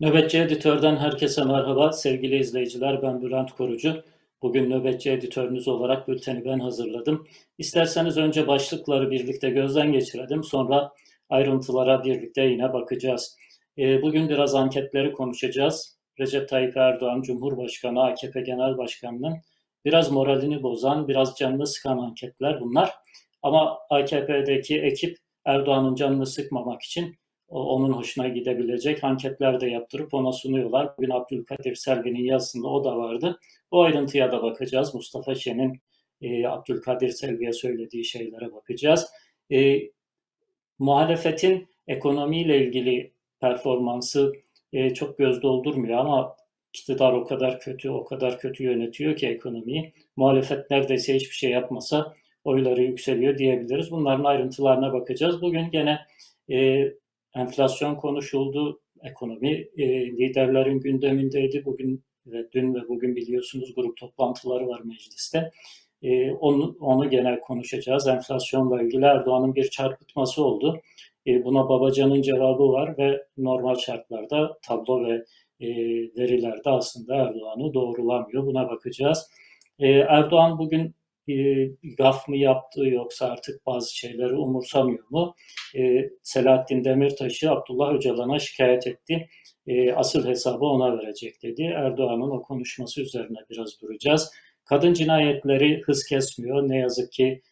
Nöbetçi Editör'den herkese merhaba. Sevgili izleyiciler ben Bülent Korucu. Bugün nöbetçi editörünüz olarak bülteni ben hazırladım. İsterseniz önce başlıkları birlikte gözden geçirelim. Sonra ayrıntılara birlikte yine bakacağız. Ee, bugün biraz anketleri konuşacağız. Recep Tayyip Erdoğan Cumhurbaşkanı, AKP Genel Başkanı'nın biraz moralini bozan, biraz canını sıkan anketler bunlar. Ama AKP'deki ekip Erdoğan'ın canını sıkmamak için onun hoşuna gidebilecek anketler de yaptırıp ona sunuyorlar. Bugün Abdülkadir Selvi'nin yazısında o da vardı. O ayrıntıya da bakacağız. Mustafa Şen'in e, Abdülkadir Selvi'ye söylediği şeylere bakacağız. E, muhalefetin ekonomiyle ilgili performansı e, çok göz doldurmuyor ama iktidar o kadar kötü, o kadar kötü yönetiyor ki ekonomiyi. Muhalefet neredeyse hiçbir şey yapmasa oyları yükseliyor diyebiliriz. Bunların ayrıntılarına bakacağız. Bugün gene e, enflasyon konuşuldu, ekonomi e, liderlerin gündemindeydi. Bugün ve dün ve bugün biliyorsunuz grup toplantıları var mecliste. E, onu, onu genel konuşacağız. Enflasyonla ilgili Erdoğan'ın bir çarpıtması oldu. E, buna Babacan'ın cevabı var ve normal şartlarda tablo ve e, verilerde aslında Erdoğan'ı doğrulamıyor. Buna bakacağız. E, Erdoğan bugün e, gaf mı yaptı yoksa artık bazı şeyleri umursamıyor mu? E, Selahattin Demirtaş'ı Abdullah Öcalan'a şikayet etti. E, asıl hesabı ona verecek dedi. Erdoğan'ın o konuşması üzerine biraz duracağız. Kadın cinayetleri hız kesmiyor. Ne yazık ki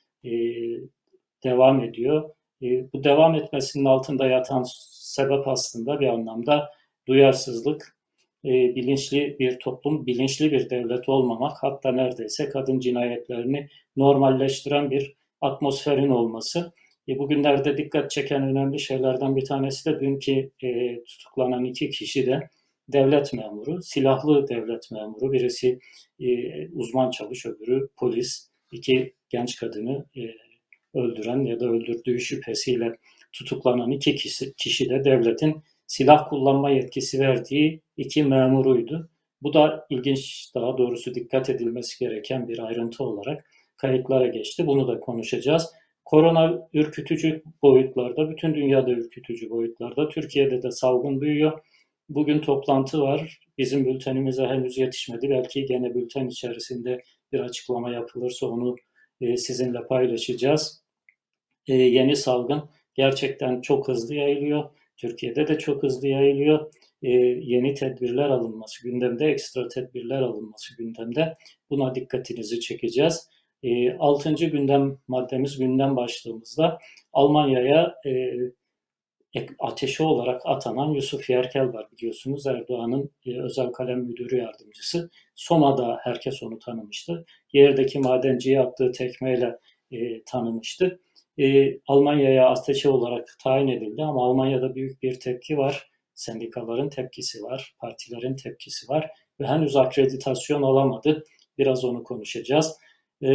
devam ediyor. Bu devam etmesinin altında yatan sebep aslında bir anlamda duyarsızlık, e, bilinçli bir toplum, bilinçli bir devlet olmamak, hatta neredeyse kadın cinayetlerini normalleştiren bir atmosferin olması. E, bugünlerde dikkat çeken önemli şeylerden bir tanesi de dünkü e, tutuklanan iki kişi de devlet memuru, silahlı devlet memuru. Birisi e, uzman çavuş, öbürü polis. İki genç kadını e, öldüren ya da öldürdüğü şüphesiyle tutuklanan iki kişi, kişi de devletin silah kullanma yetkisi verdiği iki memuruydu. Bu da ilginç, daha doğrusu dikkat edilmesi gereken bir ayrıntı olarak kayıtlara geçti. Bunu da konuşacağız. Korona ürkütücü boyutlarda, bütün dünyada ürkütücü boyutlarda. Türkiye'de de salgın büyüyor. Bugün toplantı var. Bizim bültenimize henüz yetişmedi. Belki gene bülten içerisinde bir açıklama yapılırsa onu e, sizinle paylaşacağız. E, yeni salgın gerçekten çok hızlı yayılıyor. Türkiye'de de çok hızlı yayılıyor. E, yeni tedbirler alınması gündemde, ekstra tedbirler alınması gündemde. Buna dikkatinizi çekeceğiz. E, altıncı gündem maddemiz gündem başlığımızda Almanya'ya e, ateşi olarak atanan Yusuf Yerkel var biliyorsunuz Erdoğan'ın e, özel kalem müdürü yardımcısı. Soma'da herkes onu tanımıştı. Yerdeki madenciye attığı tekmeyle e, tanımıştı e, Almanya'ya ateşe olarak tayin edildi ama Almanya'da büyük bir tepki var. Sendikaların tepkisi var, partilerin tepkisi var ve henüz akreditasyon alamadı. Biraz onu konuşacağız. E,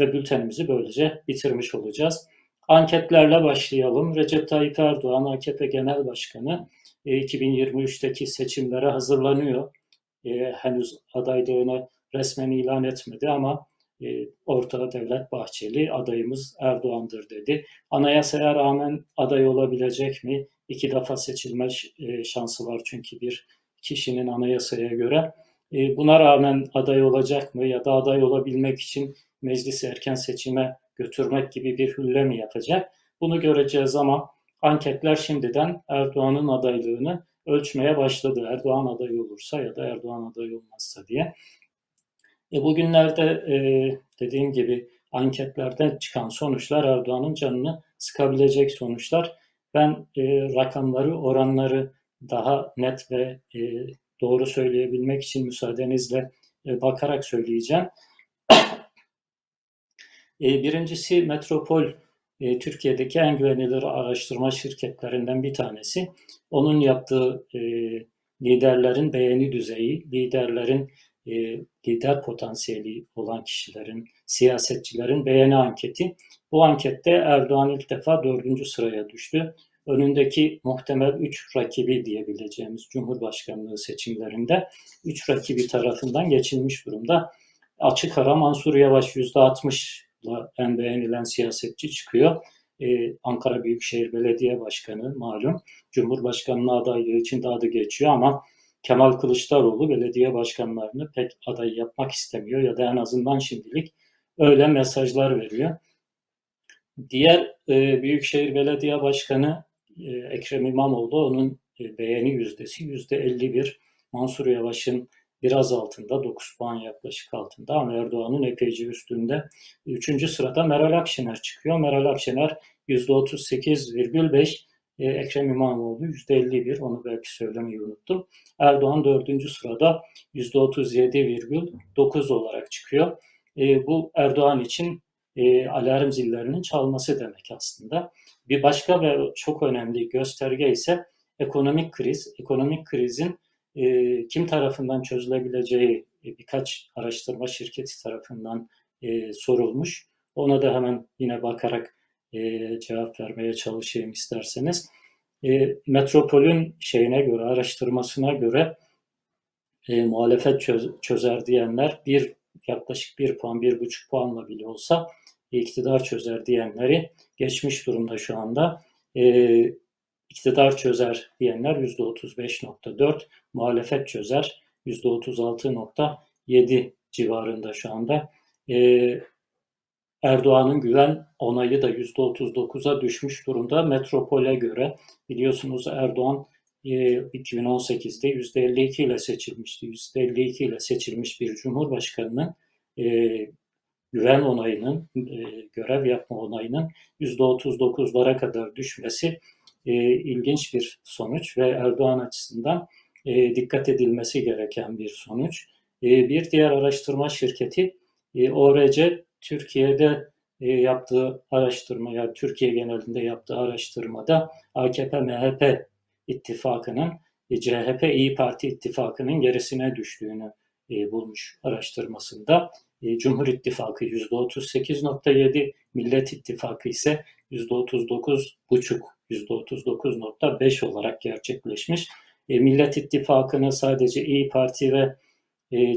ve bültenimizi böylece bitirmiş olacağız. Anketlerle başlayalım. Recep Tayyip Erdoğan, AKP Genel Başkanı, e, 2023'teki seçimlere hazırlanıyor. E, henüz adaylığını resmen ilan etmedi ama e, ortada Devlet Bahçeli adayımız Erdoğan'dır dedi. Anayasaya rağmen aday olabilecek mi? İki defa seçilme e, şansı var çünkü bir kişinin anayasaya göre. E, buna rağmen aday olacak mı ya da aday olabilmek için meclisi erken seçime götürmek gibi bir hülle mi yapacak? Bunu göreceğiz ama anketler şimdiden Erdoğan'ın adaylığını ölçmeye başladı. Erdoğan aday olursa ya da Erdoğan aday olmazsa diye. E, bugünlerde e, dediğim gibi anketlerden çıkan sonuçlar Erdoğan'ın canını sıkabilecek sonuçlar. Ben e, rakamları, oranları daha net ve e, doğru söyleyebilmek için müsaadenizle e, bakarak söyleyeceğim. e, birincisi Metropol e, Türkiye'deki en güvenilir araştırma şirketlerinden bir tanesi. Onun yaptığı e, liderlerin beğeni düzeyi, liderlerin e, lider potansiyeli olan kişilerin, siyasetçilerin beğeni anketi. Bu ankette Erdoğan ilk defa dördüncü sıraya düştü. Önündeki muhtemel üç rakibi diyebileceğimiz Cumhurbaşkanlığı seçimlerinde üç rakibi tarafından geçilmiş durumda. Açık ara Mansur Yavaş %60'la en beğenilen siyasetçi çıkıyor. e, Ankara Büyükşehir Belediye Başkanı malum. Cumhurbaşkanlığı adaylığı için de adı geçiyor ama Kemal Kılıçdaroğlu belediye başkanlarını pek aday yapmak istemiyor ya da en azından şimdilik öyle mesajlar veriyor. Diğer e, Büyükşehir Belediye Başkanı e, Ekrem İmamoğlu onun e, beğeni yüzdesi yüzde 51. Mansur Yavaş'ın biraz altında 9 puan yaklaşık altında ama Erdoğan'ın epeyce üstünde. Üçüncü sırada Meral Akşener çıkıyor. Meral Akşener %38,5 e, Ekrem İmamoğlu %51 onu belki söylemeyi unuttum. Erdoğan dördüncü sırada %37,9 olarak çıkıyor. E, bu Erdoğan için e, alarm zillerinin çalması demek aslında. Bir başka ve çok önemli gösterge ise ekonomik kriz. Ekonomik krizin e, kim tarafından çözülebileceği e, birkaç araştırma şirketi tarafından e, sorulmuş. Ona da hemen yine bakarak e, cevap vermeye çalışayım isterseniz. E, Metropol'ün şeyine göre, araştırmasına göre e, muhalefet çöz, çözer diyenler bir yaklaşık bir puan, bir buçuk puanla bile olsa iktidar çözer diyenleri geçmiş durumda şu anda. E, iktidar çözer diyenler %35.4, muhalefet çözer %36.7 civarında şu anda. E, Erdoğan'ın güven onayı da %39'a düşmüş durumda metropole göre. Biliyorsunuz Erdoğan 2018'de %52 ile seçilmişti. %52 ile seçilmiş bir cumhurbaşkanının güven onayının, görev yapma onayının %39'lara kadar düşmesi ilginç bir sonuç ve Erdoğan açısından dikkat edilmesi gereken bir sonuç. Bir diğer araştırma şirketi ORC Türkiye'de e, yaptığı araştırma, yani Türkiye genelinde yaptığı araştırmada AKP-MHP ittifakının e, CHP İyi Parti ittifakının gerisine düştüğünü e, bulmuş araştırmasında. Cumhur İttifakı %38.7, Millet İttifakı ise %39.5, %39.5 olarak gerçekleşmiş. Millet İttifakı'nı sadece İyi Parti ve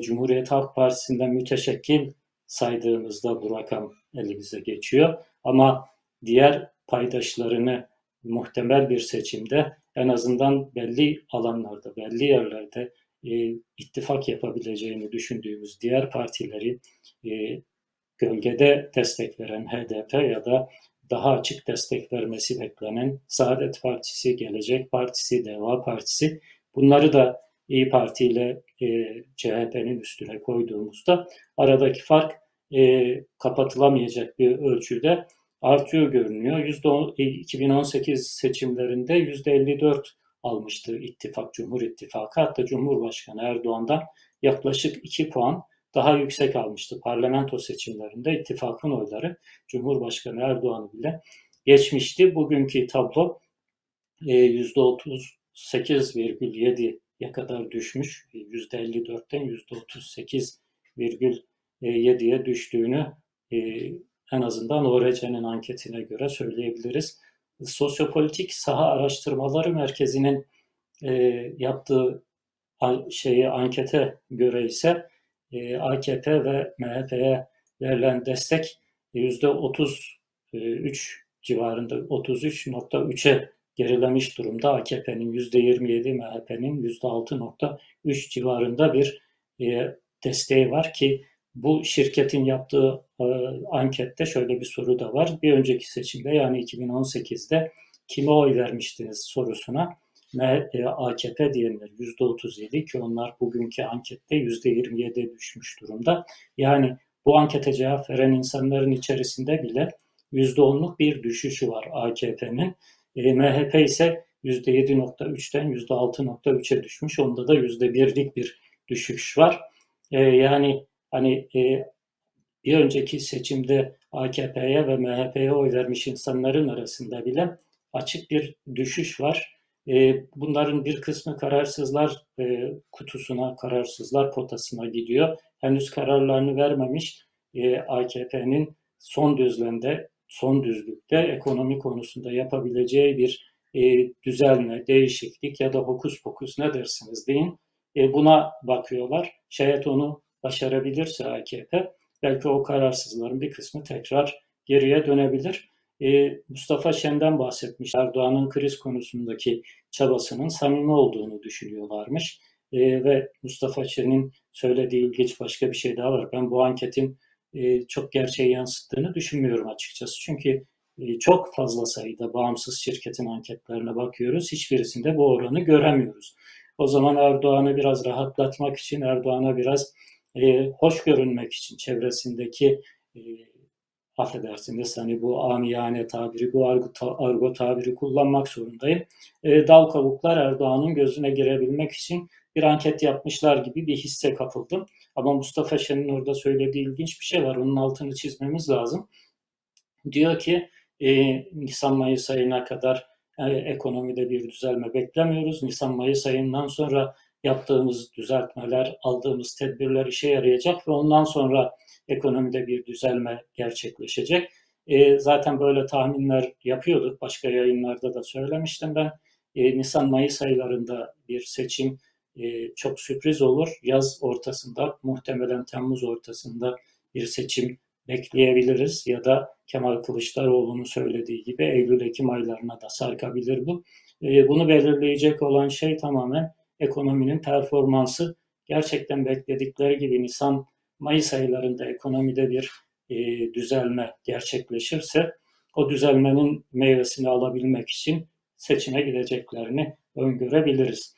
Cumhuriyet Halk Partisi'nden müteşekkil saydığımızda bu rakam elimize geçiyor. Ama diğer paydaşlarını muhtemel bir seçimde en azından belli alanlarda, belli yerlerde e, ittifak yapabileceğini düşündüğümüz diğer partileri e, gölgede destek veren HDP ya da daha açık destek vermesi beklenen Saadet Partisi, Gelecek Partisi, Deva Partisi bunları da İyi Parti ile e, CHP'nin üstüne koyduğumuzda aradaki fark e, kapatılamayacak bir ölçüde artıyor görünüyor. %10, 2018 seçimlerinde %54 almıştı ittifak, Cumhur İttifakı. Hatta Cumhurbaşkanı Erdoğan'dan yaklaşık 2 puan daha yüksek almıştı. Parlamento seçimlerinde ittifakın oyları Cumhurbaşkanı Erdoğan'ı bile geçmişti. Bugünkü tablo e, %38,7'ye kadar düşmüş. %54'ten %38,7 7'ye düştüğünü e, en azından ORC'nin anketine göre söyleyebiliriz. Sosyopolitik Saha Araştırmaları Merkezi'nin e, yaptığı şeyi ankete göre ise e, AKP ve MHP'ye verilen destek %33 civarında 33.3'e gerilemiş durumda. AKP'nin %27, MHP'nin %6.3 civarında bir desteği var ki bu şirketin yaptığı e, ankette şöyle bir soru da var. Bir önceki seçimde yani 2018'de kime oy vermiştiniz sorusuna ne e, AKP diyenler %37 ki onlar bugünkü ankette %27'ye düşmüş durumda. Yani bu ankete cevap veren insanların içerisinde bile %10'luk bir düşüşü var AKP'nin. E, MHP ise %7.3'ten %6.3'e düşmüş. Onda da %1'lik bir düşüş var. E, yani hani e, bir önceki seçimde AKP'ye ve MHP'ye oy vermiş insanların arasında bile açık bir düşüş var. E, bunların bir kısmı kararsızlar e, kutusuna, kararsızlar potasına gidiyor. Henüz kararlarını vermemiş e, AKP'nin son düzlemde, son düzlükte ekonomi konusunda yapabileceği bir e, düzelme, değişiklik ya da hokus pokus ne dersiniz deyin. E, buna bakıyorlar. Şayet onu başarabilirse AKP belki o kararsızların bir kısmı tekrar geriye dönebilir. e, Mustafa Şen'den bahsetmiş. Erdoğan'ın kriz konusundaki çabasının samimi olduğunu düşünüyorlarmış. E, ve Mustafa Şen'in söylediği ilginç başka bir şey daha var. Ben bu anketin e, çok gerçeği yansıttığını düşünmüyorum açıkçası. Çünkü çok fazla sayıda bağımsız şirketin anketlerine bakıyoruz. Hiçbirisinde bu oranı göremiyoruz. O zaman Erdoğan'ı biraz rahatlatmak için, Erdoğan'a biraz e, hoş görünmek için çevresindeki e, affedersiniz hani bu amiyane tabiri, bu argo, argo tabiri kullanmak zorundayım. E, dal kavuklar Erdoğan'ın gözüne girebilmek için bir anket yapmışlar gibi bir hisse kapıldım. Ama Mustafa Şen'in orada söylediği ilginç bir şey var. Onun altını çizmemiz lazım. Diyor ki e, Nisan-Mayıs ayına kadar e, ekonomide bir düzelme beklemiyoruz. Nisan-Mayıs ayından sonra yaptığımız düzeltmeler, aldığımız tedbirler işe yarayacak ve ondan sonra ekonomide bir düzelme gerçekleşecek. E, zaten böyle tahminler yapıyorduk. Başka yayınlarda da söylemiştim ben. E, Nisan-Mayıs aylarında bir seçim e, çok sürpriz olur. Yaz ortasında, muhtemelen Temmuz ortasında bir seçim bekleyebiliriz ya da Kemal Kılıçdaroğlu'nun söylediği gibi Eylül-Ekim aylarına da sarkabilir bu. E, bunu belirleyecek olan şey tamamen ekonominin performansı. Gerçekten bekledikleri gibi Nisan Mayıs aylarında ekonomide bir e, düzelme gerçekleşirse o düzelmenin meyvesini alabilmek için seçime gideceklerini öngörebiliriz.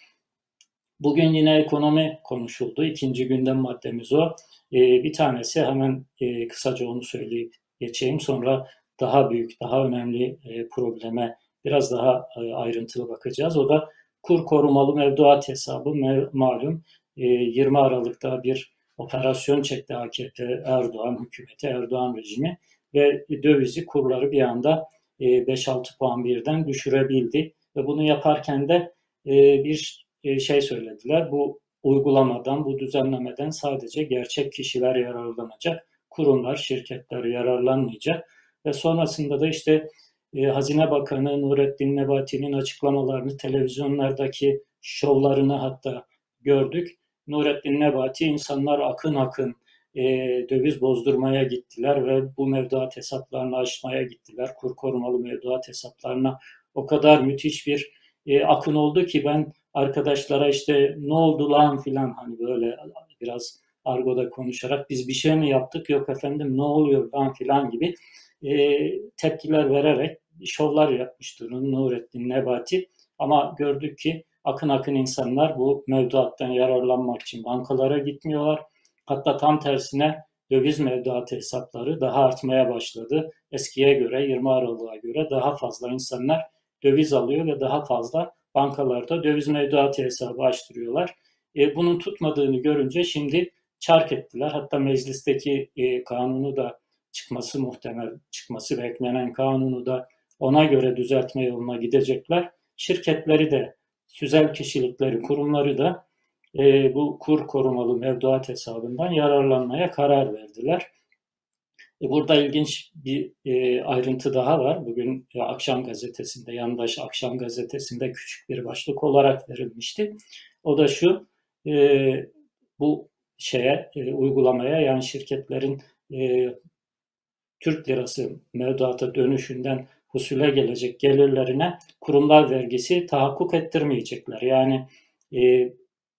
Bugün yine ekonomi konuşuldu. İkinci gündem maddemiz o. E, bir tanesi hemen e, kısaca onu söyleyip geçeyim. Sonra daha büyük, daha önemli e, probleme biraz daha e, ayrıntılı bakacağız. O da kur korumalı mevduat hesabı malum 20 Aralık'ta bir operasyon çekti AKP, Erdoğan hükümeti, Erdoğan rejimi ve dövizi kurları bir anda 5-6 puan birden düşürebildi. Ve bunu yaparken de bir şey söylediler. Bu uygulamadan, bu düzenlemeden sadece gerçek kişiler yararlanacak. Kurumlar, şirketler yararlanmayacak. Ve sonrasında da işte e, Hazine Bakanı Nurettin Nebati'nin açıklamalarını, televizyonlardaki şovlarını hatta gördük. Nurettin Nebati insanlar akın akın e, döviz bozdurmaya gittiler ve bu mevduat hesaplarını açmaya gittiler. Kur korumalı mevduat hesaplarına o kadar müthiş bir e, akın oldu ki ben arkadaşlara işte ne oldu lan filan hani böyle biraz argoda konuşarak biz bir şey mi yaptık yok efendim ne oluyor lan filan gibi e, tepkiler vererek şovlar yapmıştır Nurettin Nebati. Ama gördük ki akın akın insanlar bu mevduattan yararlanmak için bankalara gitmiyorlar. Hatta tam tersine döviz mevduatı hesapları daha artmaya başladı. Eskiye göre 20 Aralık'a göre daha fazla insanlar döviz alıyor ve daha fazla bankalarda döviz mevduatı hesabı açtırıyorlar. E, bunun tutmadığını görünce şimdi çark ettiler. Hatta meclisteki e, kanunu da çıkması muhtemel, çıkması beklenen kanunu da ona göre düzeltme yoluna gidecekler. Şirketleri de, tüzel kişilikleri, kurumları da e, bu kur korumalı mevduat hesabından yararlanmaya karar verdiler. E, burada ilginç bir e, ayrıntı daha var. Bugün e, Akşam Gazetesi'nde, yandaş Akşam Gazetesi'nde küçük bir başlık olarak verilmişti. O da şu, e, bu şeye, e, uygulamaya yani şirketlerin e, Türk lirası mevduata dönüşünden husule gelecek gelirlerine kurumlar vergisi tahakkuk ettirmeyecekler. Yani e,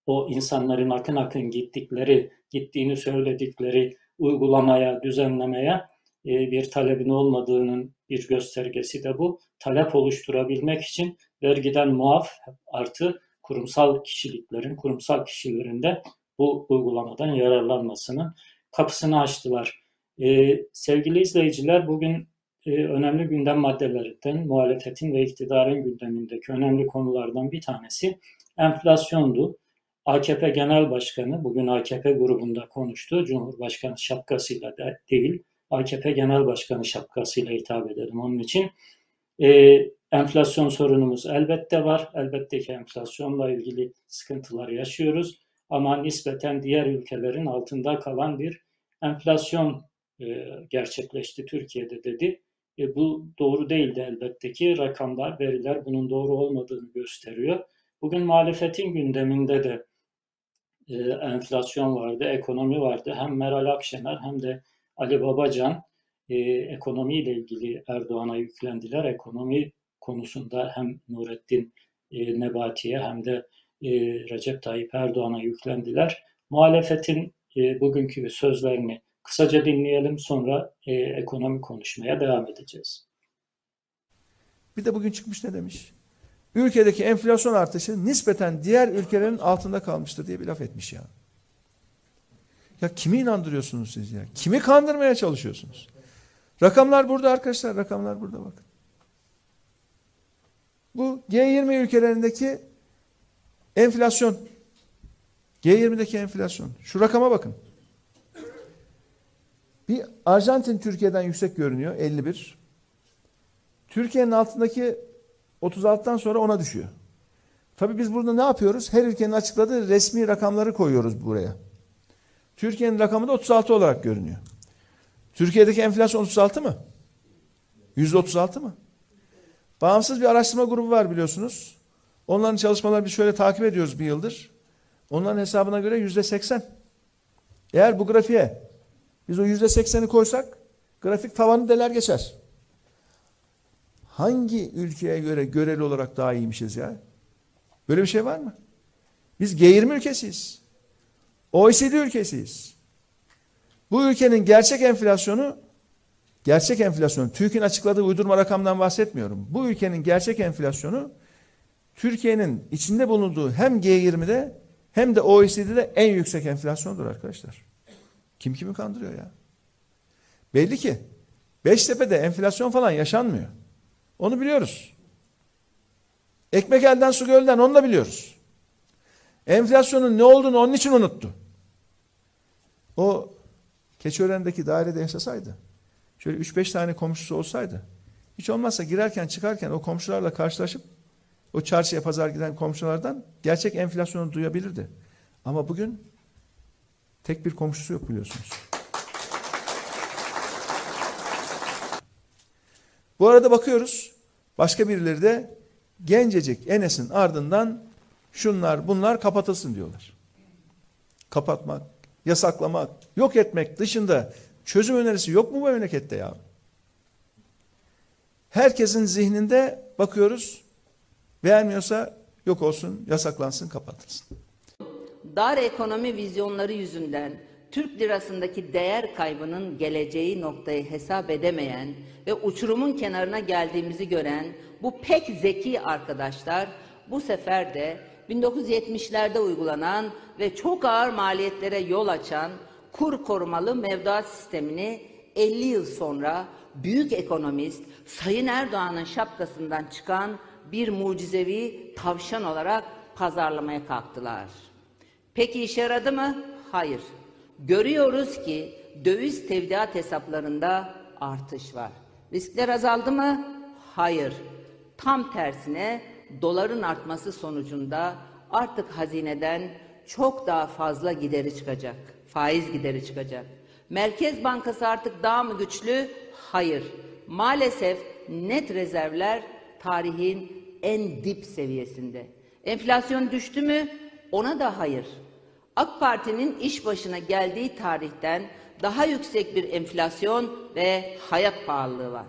o insanların akın akın gittikleri, gittiğini söyledikleri uygulamaya, düzenlemeye e, bir talebin olmadığının bir göstergesi de bu. Talep oluşturabilmek için vergiden muaf artı kurumsal kişiliklerin, kurumsal kişilerin de bu uygulamadan yararlanmasının kapısını açtılar. Ee, sevgili izleyiciler bugün önemli gündem maddelerinden muhalefetin ve iktidarın gündemindeki önemli konulardan bir tanesi enflasyondu. AKP Genel Başkanı bugün AKP grubunda konuştu. Cumhurbaşkanı şapkasıyla da değil, AKP Genel Başkanı şapkasıyla hitap edelim onun için. E, enflasyon sorunumuz elbette var. Elbette ki enflasyonla ilgili sıkıntılar yaşıyoruz. Ama nispeten diğer ülkelerin altında kalan bir enflasyon e, gerçekleşti Türkiye'de dedi. E, bu doğru değildi elbette ki. Rakamlar, veriler bunun doğru olmadığını gösteriyor. Bugün muhalefetin gündeminde de e, enflasyon vardı, ekonomi vardı. Hem Meral Akşener hem de Ali Babacan e, ekonomiyle ilgili Erdoğan'a yüklendiler. Ekonomi konusunda hem Nurettin e, Nebati'ye hem de e, Recep Tayyip Erdoğan'a yüklendiler. Muhalefetin e, bugünkü sözlerini kısaca dinleyelim sonra e, ekonomi konuşmaya devam edeceğiz. Bir de bugün çıkmış ne demiş? Ülkedeki enflasyon artışı nispeten diğer ülkelerin altında kalmıştır diye bir laf etmiş ya. Ya kimi inandırıyorsunuz siz ya? Kimi kandırmaya çalışıyorsunuz? Rakamlar burada arkadaşlar, rakamlar burada bakın. Bu G20 ülkelerindeki enflasyon. G20'deki enflasyon. Şu rakama bakın. Bir Arjantin Türkiye'den yüksek görünüyor 51. Türkiye'nin altındaki 36'dan sonra ona düşüyor. Tabii biz burada ne yapıyoruz? Her ülkenin açıkladığı resmi rakamları koyuyoruz buraya. Türkiye'nin rakamı da 36 olarak görünüyor. Türkiye'deki enflasyon 36 mı? Yüzde 36 mı? Bağımsız bir araştırma grubu var biliyorsunuz. Onların çalışmalarını biz şöyle takip ediyoruz bir yıldır. Onların hesabına göre yüzde 80. Eğer bu grafiğe biz o yüzde 80'i koysak grafik tavanı deler geçer. Hangi ülkeye göre göreli olarak daha iyiymişiz ya? Böyle bir şey var mı? Biz G20 ülkesiyiz. OECD ülkesiyiz. Bu ülkenin gerçek enflasyonu gerçek enflasyon, TÜİK'in açıkladığı uydurma rakamdan bahsetmiyorum. Bu ülkenin gerçek enflasyonu Türkiye'nin içinde bulunduğu hem G20'de hem de OECD'de en yüksek enflasyondur arkadaşlar. Kim kimi kandırıyor ya? Belli ki Beştepe'de enflasyon falan yaşanmıyor. Onu biliyoruz. Ekmek elden su gölden onu da biliyoruz. Enflasyonun ne olduğunu onun için unuttu. O Keçiören'deki dairede yaşasaydı, şöyle 3-5 tane komşusu olsaydı, hiç olmazsa girerken çıkarken o komşularla karşılaşıp o çarşıya pazar giden komşulardan gerçek enflasyonu duyabilirdi. Ama bugün tek bir komşusu yok biliyorsunuz. Bu arada bakıyoruz. Başka birileri de gencecik Enes'in ardından şunlar bunlar kapatılsın diyorlar. Kapatmak, yasaklamak, yok etmek dışında çözüm önerisi yok mu bu memlekette ya? Herkesin zihninde bakıyoruz beğenmiyorsa yok olsun, yasaklansın, kapatılsın. Dar ekonomi vizyonları yüzünden Türk lirasındaki değer kaybının geleceği noktayı hesap edemeyen ve uçurumun kenarına geldiğimizi gören bu pek zeki arkadaşlar bu sefer de 1970'lerde uygulanan ve çok ağır maliyetlere yol açan kur korumalı mevduat sistemini 50 yıl sonra büyük ekonomist Sayın Erdoğan'ın şapkasından çıkan bir mucizevi tavşan olarak pazarlamaya kalktılar. Peki işe yaradı mı? Hayır. Görüyoruz ki döviz tevdiat hesaplarında artış var. Riskler azaldı mı? Hayır. Tam tersine doların artması sonucunda artık hazineden çok daha fazla gideri çıkacak. Faiz gideri çıkacak. Merkez Bankası artık daha mı güçlü? Hayır. Maalesef net rezervler tarihin en dip seviyesinde. Enflasyon düştü mü? Ona da hayır. AK Parti'nin iş başına geldiği tarihten daha yüksek bir enflasyon ve hayat pahalılığı var.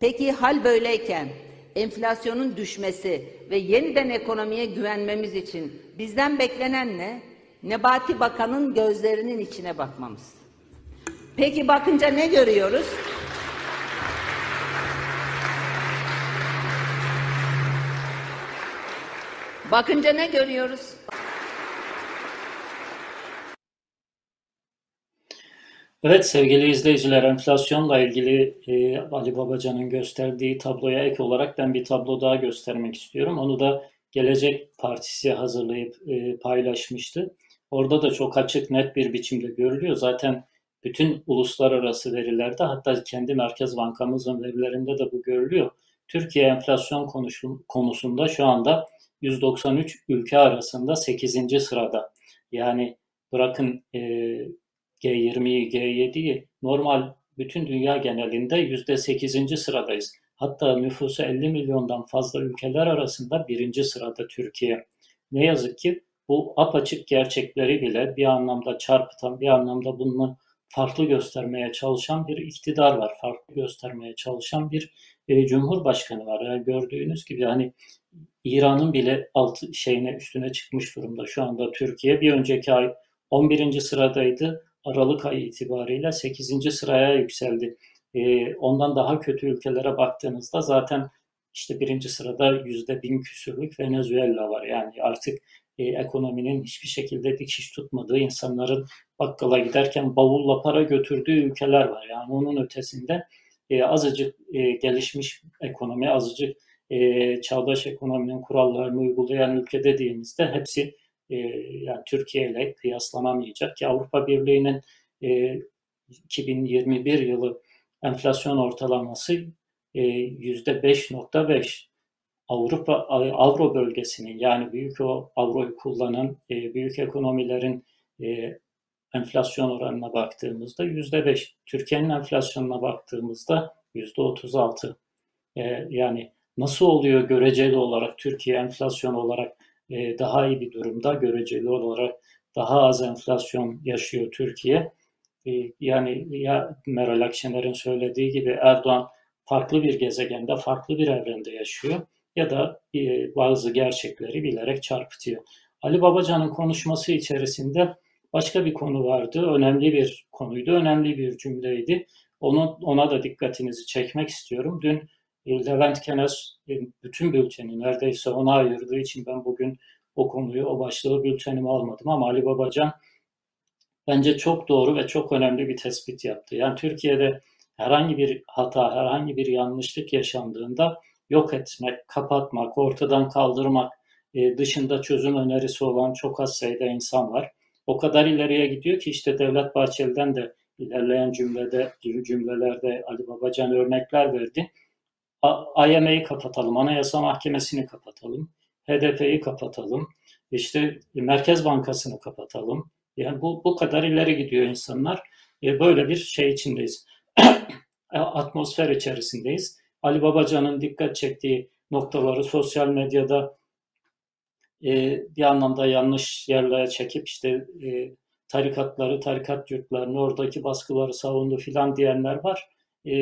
Peki hal böyleyken enflasyonun düşmesi ve yeniden ekonomiye güvenmemiz için bizden beklenen ne? Nebati Bakan'ın gözlerinin içine bakmamız. Peki bakınca ne görüyoruz? Bakınca ne görüyoruz? Evet sevgili izleyiciler enflasyonla ilgili e, Ali Babacan'ın gösterdiği tabloya ek olarak ben bir tablo daha göstermek istiyorum. Onu da Gelecek Partisi hazırlayıp e, paylaşmıştı. Orada da çok açık net bir biçimde görülüyor. Zaten bütün uluslararası verilerde hatta kendi Merkez Bankamızın verilerinde de bu görülüyor. Türkiye enflasyon konusunda şu anda 193 ülke arasında 8. sırada. Yani bırakın e, G20'yi, G7'yi normal bütün dünya genelinde %8. sıradayız. Hatta nüfusu 50 milyondan fazla ülkeler arasında birinci sırada Türkiye. Ne yazık ki bu apaçık gerçekleri bile bir anlamda çarpıtan, bir anlamda bunu farklı göstermeye çalışan bir iktidar var. göstermeye çalışan bir e, cumhurbaşkanı var. Yani gördüğünüz gibi hani İran'ın bile altı şeyine üstüne çıkmış durumda. Şu anda Türkiye bir önceki ay 11. sıradaydı. Aralık ayı itibariyle 8. sıraya yükseldi. E, ondan daha kötü ülkelere baktığınızda zaten işte birinci sırada yüzde bin küsürlük Venezuela var. Yani artık e, ekonominin hiçbir şekilde dikiş tutmadığı, insanların bakkala giderken bavulla para götürdüğü ülkeler var. Yani onun ötesinde e, azıcık e, gelişmiş ekonomi, azıcık e, çağdaş ekonominin kurallarını uygulayan ülke dediğimizde hepsi e, yani Türkiye ile kıyaslanamayacak ki Avrupa Birliği'nin e, 2021 yılı enflasyon ortalaması yüzde 5.5. Avrupa Avro bölgesinin yani büyük o avroyu kullanan e, büyük ekonomilerin e, enflasyon oranına baktığımızda yüzde beş. Türkiye'nin enflasyonuna baktığımızda yüzde otuz altı. E, yani nasıl oluyor göreceli olarak Türkiye enflasyon olarak e, daha iyi bir durumda, göreceli olarak daha az enflasyon yaşıyor Türkiye. E, yani ya Meral Akşener'in söylediği gibi Erdoğan farklı bir gezegende, farklı bir evrende yaşıyor ya da e, bazı gerçekleri bilerek çarpıtıyor. Ali Babacan'ın konuşması içerisinde başka bir konu vardı. Önemli bir konuydu, önemli bir cümleydi. Onu, ona da dikkatinizi çekmek istiyorum. Dün Levent Kenes e, bütün bülteni neredeyse ona ayırdığı için ben bugün o konuyu, o başlığı bültenime almadım ama Ali Babacan bence çok doğru ve çok önemli bir tespit yaptı. Yani Türkiye'de herhangi bir hata, herhangi bir yanlışlık yaşandığında yok etmek, kapatmak, ortadan kaldırmak e, dışında çözüm önerisi olan çok az sayıda insan var. O kadar ileriye gidiyor ki işte Devlet Bahçeli'den de ilerleyen cümlede cümlelerde Ali Babacan örnekler verdi. IME'yi kapatalım, Anayasa Mahkemesi'ni kapatalım, HDP'yi kapatalım, işte Merkez Bankası'nı kapatalım. Yani bu, bu kadar ileri gidiyor insanlar. E, böyle bir şey içindeyiz. Atmosfer içerisindeyiz. Ali Babacan'ın dikkat çektiği noktaları sosyal medyada e, bir anlamda yanlış yerlere çekip işte e, tarikatları, tarikat yurtlarını, oradaki baskıları savundu filan diyenler var. E,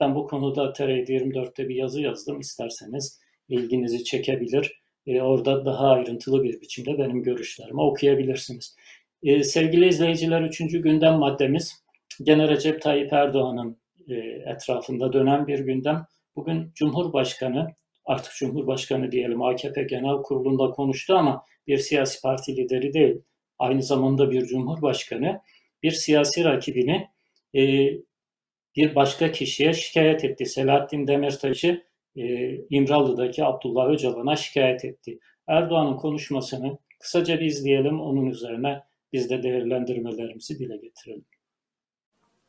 ben bu konuda TR24'te bir yazı yazdım. İsterseniz ilginizi çekebilir. E, orada daha ayrıntılı bir biçimde benim görüşlerimi okuyabilirsiniz. E, sevgili izleyiciler, üçüncü gündem maddemiz gene Recep Tayyip Erdoğan'ın e, etrafında dönen bir gündem. Bugün Cumhurbaşkanı, artık Cumhurbaşkanı diyelim AKP Genel Kurulu'nda konuştu ama bir siyasi parti lideri değil. Aynı zamanda bir Cumhurbaşkanı bir siyasi rakibini e, bir başka kişiye şikayet etti. Selahattin Demirtaş'ı e, İmralı'daki Abdullah Öcalan'a şikayet etti. Erdoğan'ın konuşmasını kısaca bir izleyelim. Onun üzerine biz de değerlendirmelerimizi dile getirelim.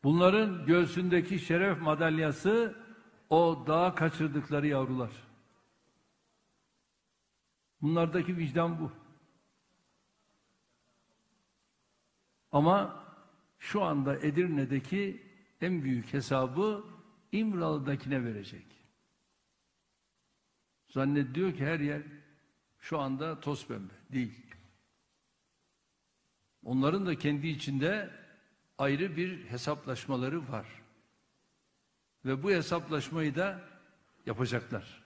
Bunların göğsündeki şeref madalyası o dağa kaçırdıkları yavrular. Bunlardaki vicdan bu. Ama şu anda Edirne'deki en büyük hesabı İmralı'dakine verecek. Zannediyor ki her yer şu anda toz pembe. Değil. Onların da kendi içinde ayrı bir hesaplaşmaları var. Ve bu hesaplaşmayı da yapacaklar.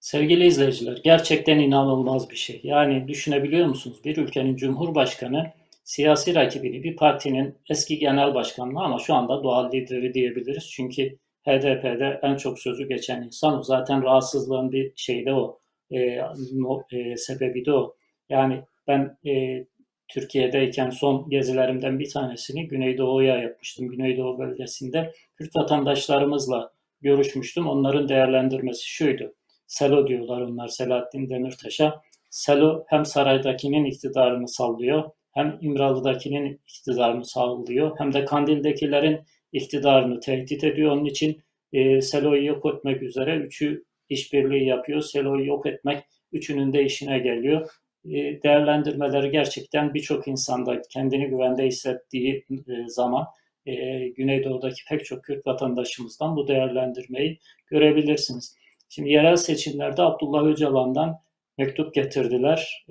Sevgili izleyiciler, gerçekten inanılmaz bir şey. Yani düşünebiliyor musunuz? Bir ülkenin cumhurbaşkanı siyasi rakibini bir partinin eski genel başkanı ama şu anda doğal lideri diyebiliriz. Çünkü HDP'de en çok sözü geçen insan o. Zaten rahatsızlığın bir şeyde o. E, no, e, sebebi de o. Yani ben e, Türkiye'deyken son gezilerimden bir tanesini Güneydoğu'ya yapmıştım. Güneydoğu bölgesinde Kürt vatandaşlarımızla görüşmüştüm. Onların değerlendirmesi şuydu. Selo diyorlar onlar Selahattin Demirtaş'a. Selo hem saraydakinin iktidarını sallıyor, hem İmralı'dakinin iktidarını sağlıyor, hem de Kandil'dekilerin iktidarını tehdit ediyor. Onun için e, Selo'yu yok etmek üzere üçü işbirliği yapıyor. Selo'yu yok etmek üçünün de işine geliyor. E, değerlendirmeleri gerçekten birçok insanda kendini güvende hissettiği e, zaman e, Güneydoğu'daki pek çok Kürt vatandaşımızdan bu değerlendirmeyi görebilirsiniz. Şimdi yerel seçimlerde Abdullah Öcalan'dan mektup getirdiler.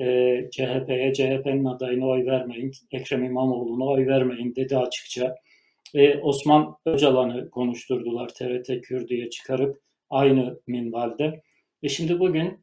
CHP'ye, CHP'nin adayına oy vermeyin, Ekrem İmamoğlu'na oy vermeyin dedi açıkça. e, Osman Öcalan'ı konuşturdular TRT Kürdü'ye çıkarıp aynı minvalde. E şimdi bugün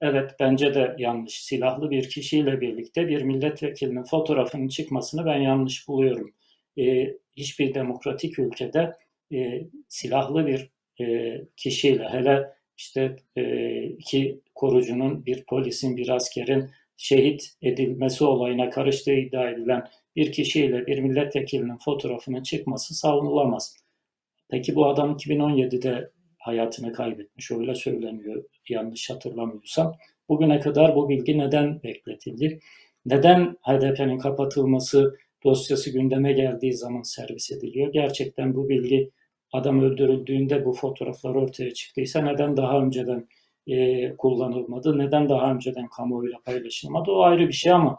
evet bence de yanlış silahlı bir kişiyle birlikte bir milletvekilinin fotoğrafının çıkmasını ben yanlış buluyorum. E, hiçbir demokratik ülkede e, silahlı bir e, kişiyle hele işte e, iki korucunun bir polisin bir askerin şehit edilmesi olayına karıştığı iddia edilen bir kişiyle bir milletvekilinin fotoğrafının çıkması savunulamaz. Peki bu adam 2017'de hayatını kaybetmiş öyle söyleniyor yanlış hatırlamıyorsam. Bugüne kadar bu bilgi neden bekletildi? Neden HDP'nin kapatılması dosyası gündeme geldiği zaman servis ediliyor? Gerçekten bu bilgi adam öldürüldüğünde bu fotoğraflar ortaya çıktıysa neden daha önceden e, kullanılmadı? Neden daha önceden kamuoyuyla paylaşılmadı? O ayrı bir şey ama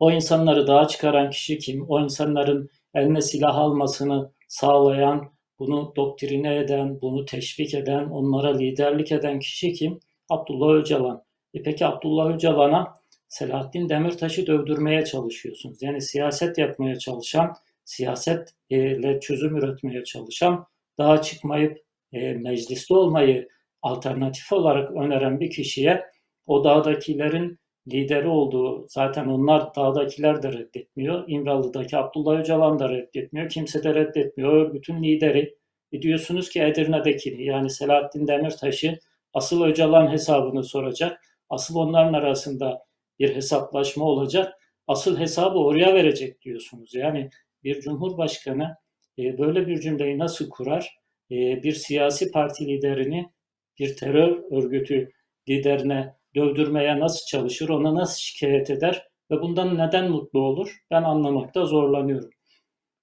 o insanları dağa çıkaran kişi kim? O insanların eline silah almasını sağlayan, bunu doktrine eden, bunu teşvik eden, onlara liderlik eden kişi kim? Abdullah Öcalan. E peki Abdullah Öcalan'a Selahattin Demirtaş'ı dövdürmeye çalışıyorsunuz. Yani siyaset yapmaya çalışan, siyasetle çözüm üretmeye çalışan, dağa çıkmayıp e, mecliste olmayı alternatif olarak öneren bir kişiye o dağdakilerin lideri olduğu zaten onlar dağdakiler de reddetmiyor. İmralı'daki Abdullah Öcalan da reddetmiyor. Kimse de reddetmiyor. Örgütün lideri. E diyorsunuz ki Edirne'dekini yani Selahattin Demirtaş'ı asıl Öcalan hesabını soracak. Asıl onların arasında bir hesaplaşma olacak. Asıl hesabı oraya verecek diyorsunuz. Yani bir cumhurbaşkanı e, böyle bir cümleyi nasıl kurar? E, bir siyasi parti liderini bir terör örgütü liderine dövdürmeye nasıl çalışır, ona nasıl şikayet eder ve bundan neden mutlu olur? Ben anlamakta zorlanıyorum.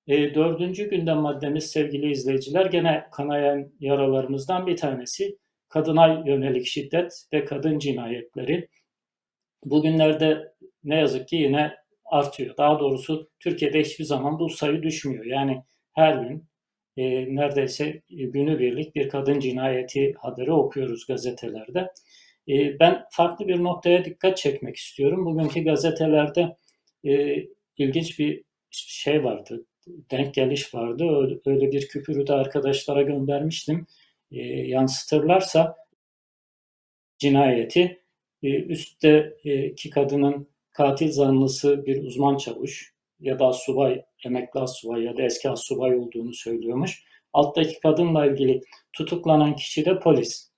E, dördüncü gündem maddemiz sevgili izleyiciler gene kanayan yaralarımızdan bir tanesi kadına yönelik şiddet ve kadın cinayetleri. Bugünlerde ne yazık ki yine artıyor. Daha doğrusu Türkiye'de hiçbir zaman bu sayı düşmüyor. Yani her gün e, neredeyse günübirlik bir kadın cinayeti haberi okuyoruz gazetelerde. E, ben farklı bir noktaya dikkat çekmek istiyorum. Bugünkü gazetelerde e, ilginç bir şey vardı, denk geliş vardı. Öyle, öyle bir küpürü de arkadaşlara göndermiştim. E, yansıtırlarsa cinayeti e, üstteki kadının katil zanlısı bir uzman çavuş ya da subay, emekli subay ya da eski subay olduğunu söylüyormuş. Alttaki kadınla ilgili tutuklanan kişi de polis.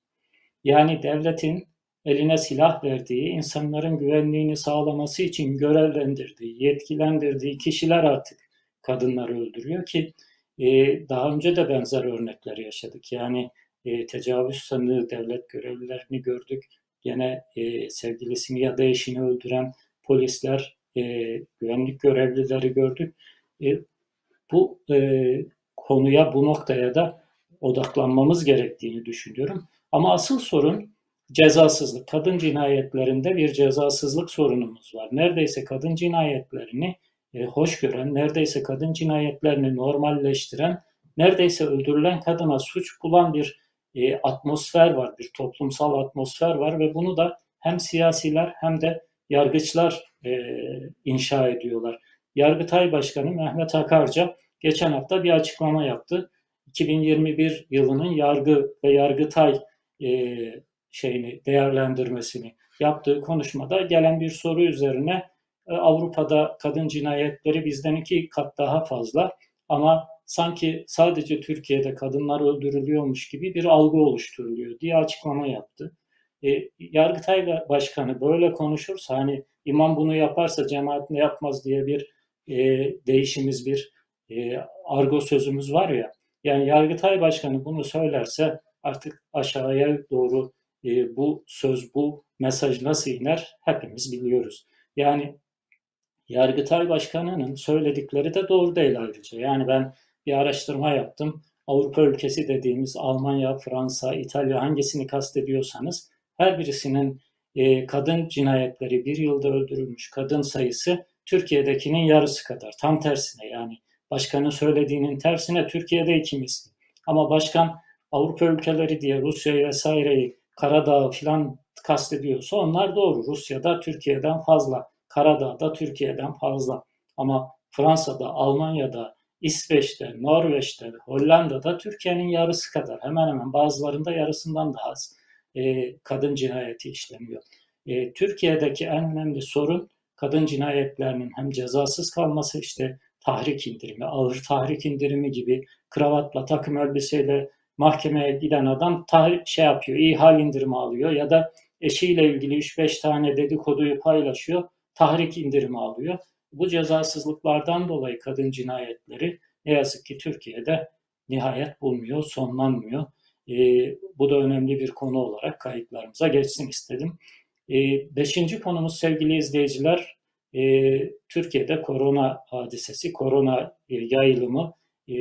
Yani devletin eline silah verdiği, insanların güvenliğini sağlaması için görevlendirdiği, yetkilendirdiği kişiler artık kadınları öldürüyor ki e, daha önce de benzer örnekler yaşadık. Yani e, tecavüz sanığı devlet görevlilerini gördük. Gene e, sevgilisini ya da eşini öldüren polisler, e, güvenlik görevlileri gördük. E, bu e, konuya, bu noktaya da odaklanmamız gerektiğini düşünüyorum. Ama asıl sorun cezasızlık. Kadın cinayetlerinde bir cezasızlık sorunumuz var. Neredeyse kadın cinayetlerini e, hoş gören, neredeyse kadın cinayetlerini normalleştiren, neredeyse öldürülen kadına suç bulan bir e, atmosfer var, bir toplumsal atmosfer var ve bunu da hem siyasiler hem de yargıçlar e, inşa ediyorlar. Yargıtay Başkanı Mehmet Akarca geçen hafta bir açıklama yaptı. 2021 yılının yargı ve yargıtay e, şeyini değerlendirmesini yaptığı konuşmada gelen bir soru üzerine e, Avrupa'da kadın cinayetleri bizden iki kat daha fazla ama sanki sadece Türkiye'de kadınlar öldürülüyormuş gibi bir algı oluşturuluyor diye açıklama yaptı. E, Yargıtay Başkanı böyle konuşursa hani imam bunu yaparsa cemaat ne yapmaz diye bir e, değişimiz bir e, argo sözümüz var ya. Yani Yargıtay Başkanı bunu söylerse artık aşağıya doğru e, bu söz, bu mesaj nasıl iner hepimiz biliyoruz. Yani Yargıtay Başkanı'nın söyledikleri de doğru değil ayrıca. Yani ben bir araştırma yaptım. Avrupa ülkesi dediğimiz Almanya, Fransa, İtalya hangisini kastediyorsanız her birisinin e, kadın cinayetleri bir yılda öldürülmüş kadın sayısı Türkiye'dekinin yarısı kadar. Tam tersine yani başkanın söylediğinin tersine Türkiye'de iki misli. Ama başkan Avrupa ülkeleri diye Rusya'yı vesaireyi Karadağ filan kastediyorsa onlar doğru. Rusya'da Türkiye'den fazla, Karadağ'da Türkiye'den fazla. Ama Fransa'da, Almanya'da, İsveç'te, Norveç'te, Hollanda'da Türkiye'nin yarısı kadar hemen hemen bazılarında yarısından daha az e, kadın cinayeti işleniyor. E, Türkiye'deki en önemli sorun kadın cinayetlerinin hem cezasız kalması işte tahrik indirimi, ağır tahrik indirimi gibi kravatla, takım elbiseyle mahkemeye giden adam tahrik, şey yapıyor, iyi hal indirimi alıyor ya da eşiyle ilgili 3-5 tane dedikoduyu paylaşıyor, tahrik indirimi alıyor. Bu cezasızlıklardan dolayı kadın cinayetleri ne yazık ki Türkiye'de nihayet bulmuyor, sonlanmıyor. E, bu da önemli bir konu olarak kayıtlarımıza geçsin istedim. E, beşinci konumuz sevgili izleyiciler, e, Türkiye'de korona hadisesi, korona e, yayılımı e,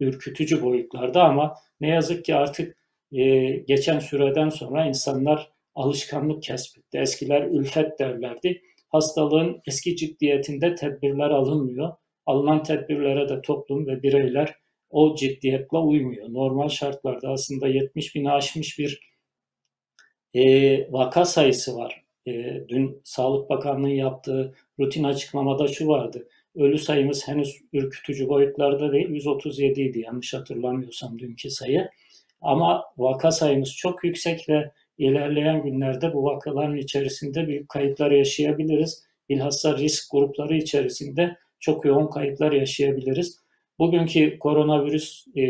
ürkütücü boyutlarda ama ne yazık ki artık e, geçen süreden sonra insanlar alışkanlık kesbetti. Eskiler ülfet derlerdi. Hastalığın eski ciddiyetinde tedbirler alınmıyor. Alınan tedbirlere de toplum ve bireyler o ciddiyetle uymuyor. Normal şartlarda aslında 70 bin aşmış bir e, vaka sayısı var. E, dün Sağlık Bakanlığı'nın yaptığı rutin açıklamada şu vardı. Ölü sayımız henüz ürkütücü boyutlarda değil, 137 idi yanlış hatırlamıyorsam dünkü sayı. Ama vaka sayımız çok yüksek ve ilerleyen günlerde bu vakaların içerisinde büyük kayıplar yaşayabiliriz. Bilhassa risk grupları içerisinde çok yoğun kayıplar yaşayabiliriz. Bugünkü koronavirüs e,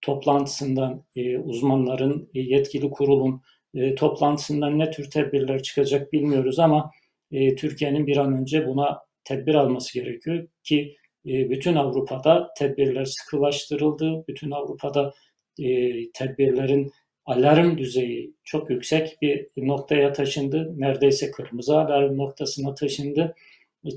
toplantısından e, uzmanların, e, yetkili kurulun e, toplantısından ne tür tedbirler çıkacak bilmiyoruz ama e, Türkiye'nin bir an önce buna tedbir alması gerekiyor ki e, bütün Avrupa'da tedbirler sıkılaştırıldı. Bütün Avrupa'da e, tedbirlerin alarm düzeyi çok yüksek bir noktaya taşındı. Neredeyse kırmızı alarm noktasına taşındı.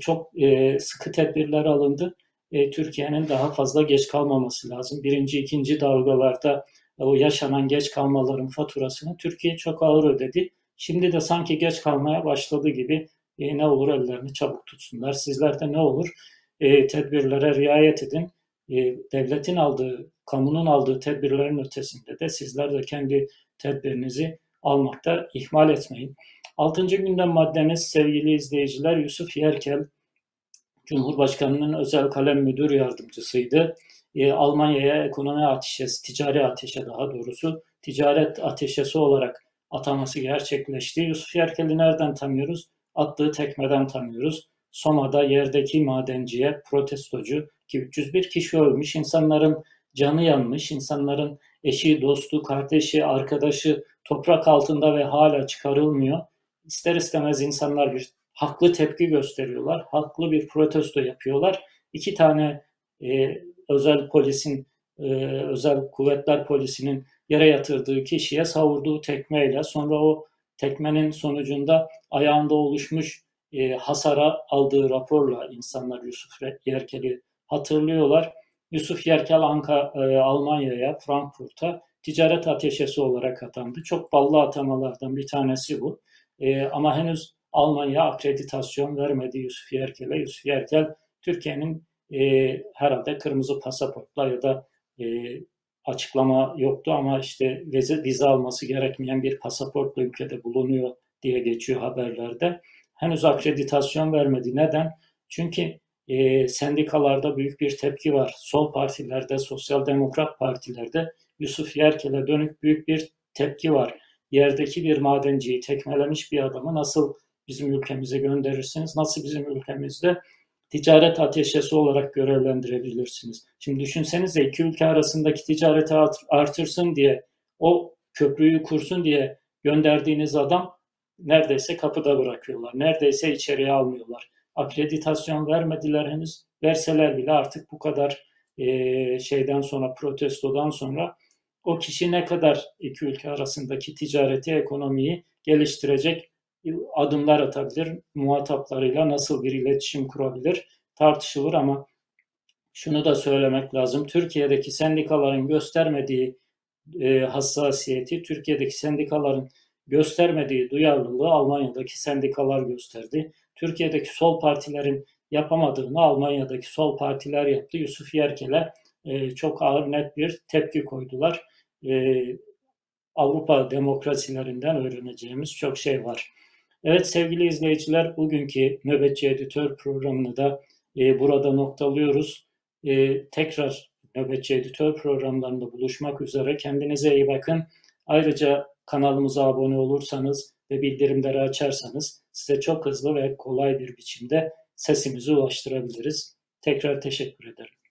Çok e, sıkı tedbirler alındı. E, Türkiye'nin daha fazla geç kalmaması lazım. Birinci, ikinci dalgalarda o yaşanan geç kalmaların faturasını Türkiye çok ağır ödedi. Şimdi de sanki geç kalmaya başladı gibi e, ne olur ellerini çabuk tutsunlar. Sizler de ne olur e, tedbirlere riayet edin. E, devletin aldığı, kamunun aldığı tedbirlerin ötesinde de sizler de kendi tedbirinizi almakta ihmal etmeyin. Altıncı gündem maddemiz sevgili izleyiciler Yusuf Yerkel, Cumhurbaşkanı'nın özel kalem müdür yardımcısıydı. E, Almanya'ya ekonomi ateşesi, ticari ateşe daha doğrusu ticaret ateşesi olarak ataması gerçekleşti. Yusuf Yerkel'i nereden tanıyoruz? Attığı tekmeden tanıyoruz. Soma'da yerdeki madenciye protestocu ki 301 kişi ölmüş, insanların canı yanmış, insanların eşi, dostu, kardeşi, arkadaşı toprak altında ve hala çıkarılmıyor. İster istemez insanlar bir haklı tepki gösteriyorlar, haklı bir protesto yapıyorlar. İki tane e, özel polisin, e, özel kuvvetler polisinin yere yatırdığı kişiye savurduğu tekmeyle sonra o tekmenin sonucunda ayağında oluşmuş e, hasara aldığı raporla insanlar Yusuf Yerkel'i hatırlıyorlar. Yusuf Yerkel Anka, e, Almanya'ya, Frankfurt'a ticaret ateşesi olarak atandı. Çok ballı atamalardan bir tanesi bu. E, ama henüz Almanya akreditasyon vermedi Yusuf Yerkel'e. Yusuf Yerkel Türkiye'nin e, herhalde kırmızı pasaportla ya da e, açıklama yoktu ama işte vize, vize alması gerekmeyen bir pasaportla ülkede bulunuyor diye geçiyor haberlerde. Henüz akreditasyon vermedi. Neden? Çünkü e, sendikalarda büyük bir tepki var. Sol partilerde, sosyal demokrat partilerde Yusuf Yerkel'e dönük büyük bir tepki var. Yerdeki bir madenciyi tekmelemiş bir adamı nasıl bizim ülkemize gönderirsiniz? Nasıl bizim ülkemizde ticaret ateşesi olarak görevlendirebilirsiniz? Şimdi düşünsenize iki ülke arasındaki ticareti artırsın diye o köprüyü kursun diye gönderdiğiniz adam neredeyse kapıda bırakıyorlar. Neredeyse içeriye almıyorlar. Akreditasyon vermediler henüz. Verseler bile artık bu kadar e, şeyden sonra, protestodan sonra o kişi ne kadar iki ülke arasındaki ticareti, ekonomiyi geliştirecek adımlar atabilir, muhataplarıyla nasıl bir iletişim kurabilir tartışılır ama şunu da söylemek lazım. Türkiye'deki sendikaların göstermediği e, hassasiyeti, Türkiye'deki sendikaların göstermediği duyarlılığı Almanya'daki sendikalar gösterdi. Türkiye'deki sol partilerin yapamadığını Almanya'daki sol partiler yaptı. Yusuf Yerkel'e e, çok ağır net bir tepki koydular. E, Avrupa demokrasilerinden öğreneceğimiz çok şey var. Evet sevgili izleyiciler bugünkü Nöbetçi Editör programını da e, burada noktalıyoruz. E, tekrar Nöbetçi Editör programlarında buluşmak üzere. Kendinize iyi bakın. Ayrıca kanalımıza abone olursanız ve bildirimleri açarsanız size çok hızlı ve kolay bir biçimde sesimizi ulaştırabiliriz. Tekrar teşekkür ederim.